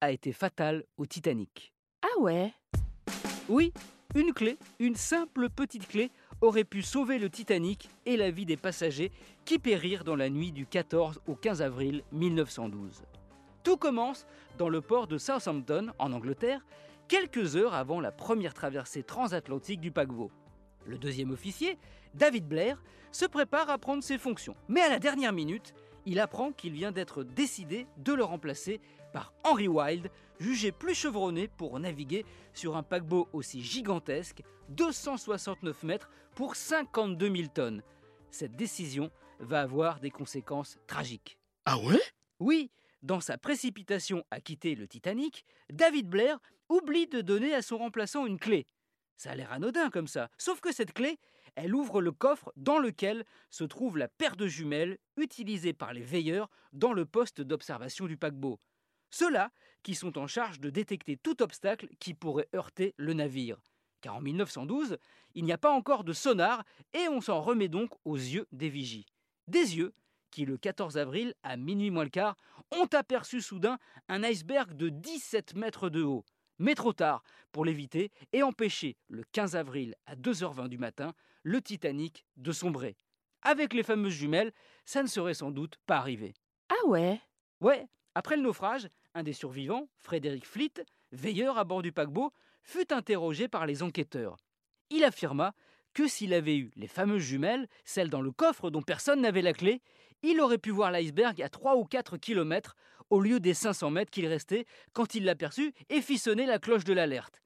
a été fatale au Titanic. Ah ouais? Oui, une clé, une simple petite clé, aurait pu sauver le Titanic et la vie des passagers qui périrent dans la nuit du 14 au 15 avril 1912. Tout commence dans le port de Southampton, en Angleterre, quelques heures avant la première traversée transatlantique du paquebot. Le deuxième officier, David Blair, se prépare à prendre ses fonctions. Mais à la dernière minute, il apprend qu'il vient d'être décidé de le remplacer par Henry Wilde, jugé plus chevronné pour naviguer sur un paquebot aussi gigantesque, 269 mètres pour 52 000 tonnes. Cette décision va avoir des conséquences tragiques. Ah ouais? Oui, dans sa précipitation à quitter le Titanic, David Blair oublie de donner à son remplaçant une clé. Ça a l'air anodin comme ça, sauf que cette clé, elle ouvre le coffre dans lequel se trouve la paire de jumelles utilisée par les veilleurs dans le poste d'observation du paquebot. Ceux-là qui sont en charge de détecter tout obstacle qui pourrait heurter le navire. Car en 1912, il n'y a pas encore de sonar et on s'en remet donc aux yeux des vigies. Des yeux qui, le 14 avril, à minuit moins le quart, ont aperçu soudain un iceberg de 17 mètres de haut. Mais trop tard pour l'éviter et empêcher, le 15 avril à 2h20 du matin, le Titanic de sombrer. Avec les fameuses jumelles, ça ne serait sans doute pas arrivé. Ah ouais? Ouais, après le naufrage, un des survivants, Frédéric Fleet, veilleur à bord du paquebot, fut interrogé par les enquêteurs. Il affirma que s'il avait eu les fameuses jumelles, celles dans le coffre dont personne n'avait la clé, il aurait pu voir l'iceberg à 3 ou 4 kilomètres au lieu des 500 mètres qu'il restait quand il l'aperçut et fit sonner la cloche de l'alerte.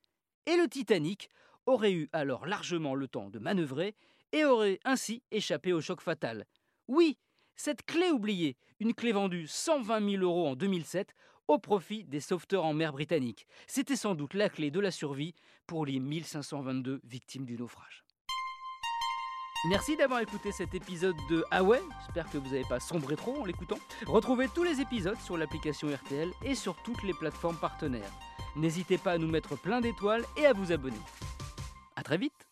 Et le Titanic aurait eu alors largement le temps de manœuvrer et aurait ainsi échappé au choc fatal. Oui, cette clé oubliée, une clé vendue 120 000 euros en 2007 au profit des sauveteurs en mer britanniques. C'était sans doute la clé de la survie pour les 1522 victimes du naufrage. Merci d'avoir écouté cet épisode de Ah j'espère que vous n'avez pas sombré trop en l'écoutant. Retrouvez tous les épisodes sur l'application RTL et sur toutes les plateformes partenaires. N'hésitez pas à nous mettre plein d'étoiles et à vous abonner. A très vite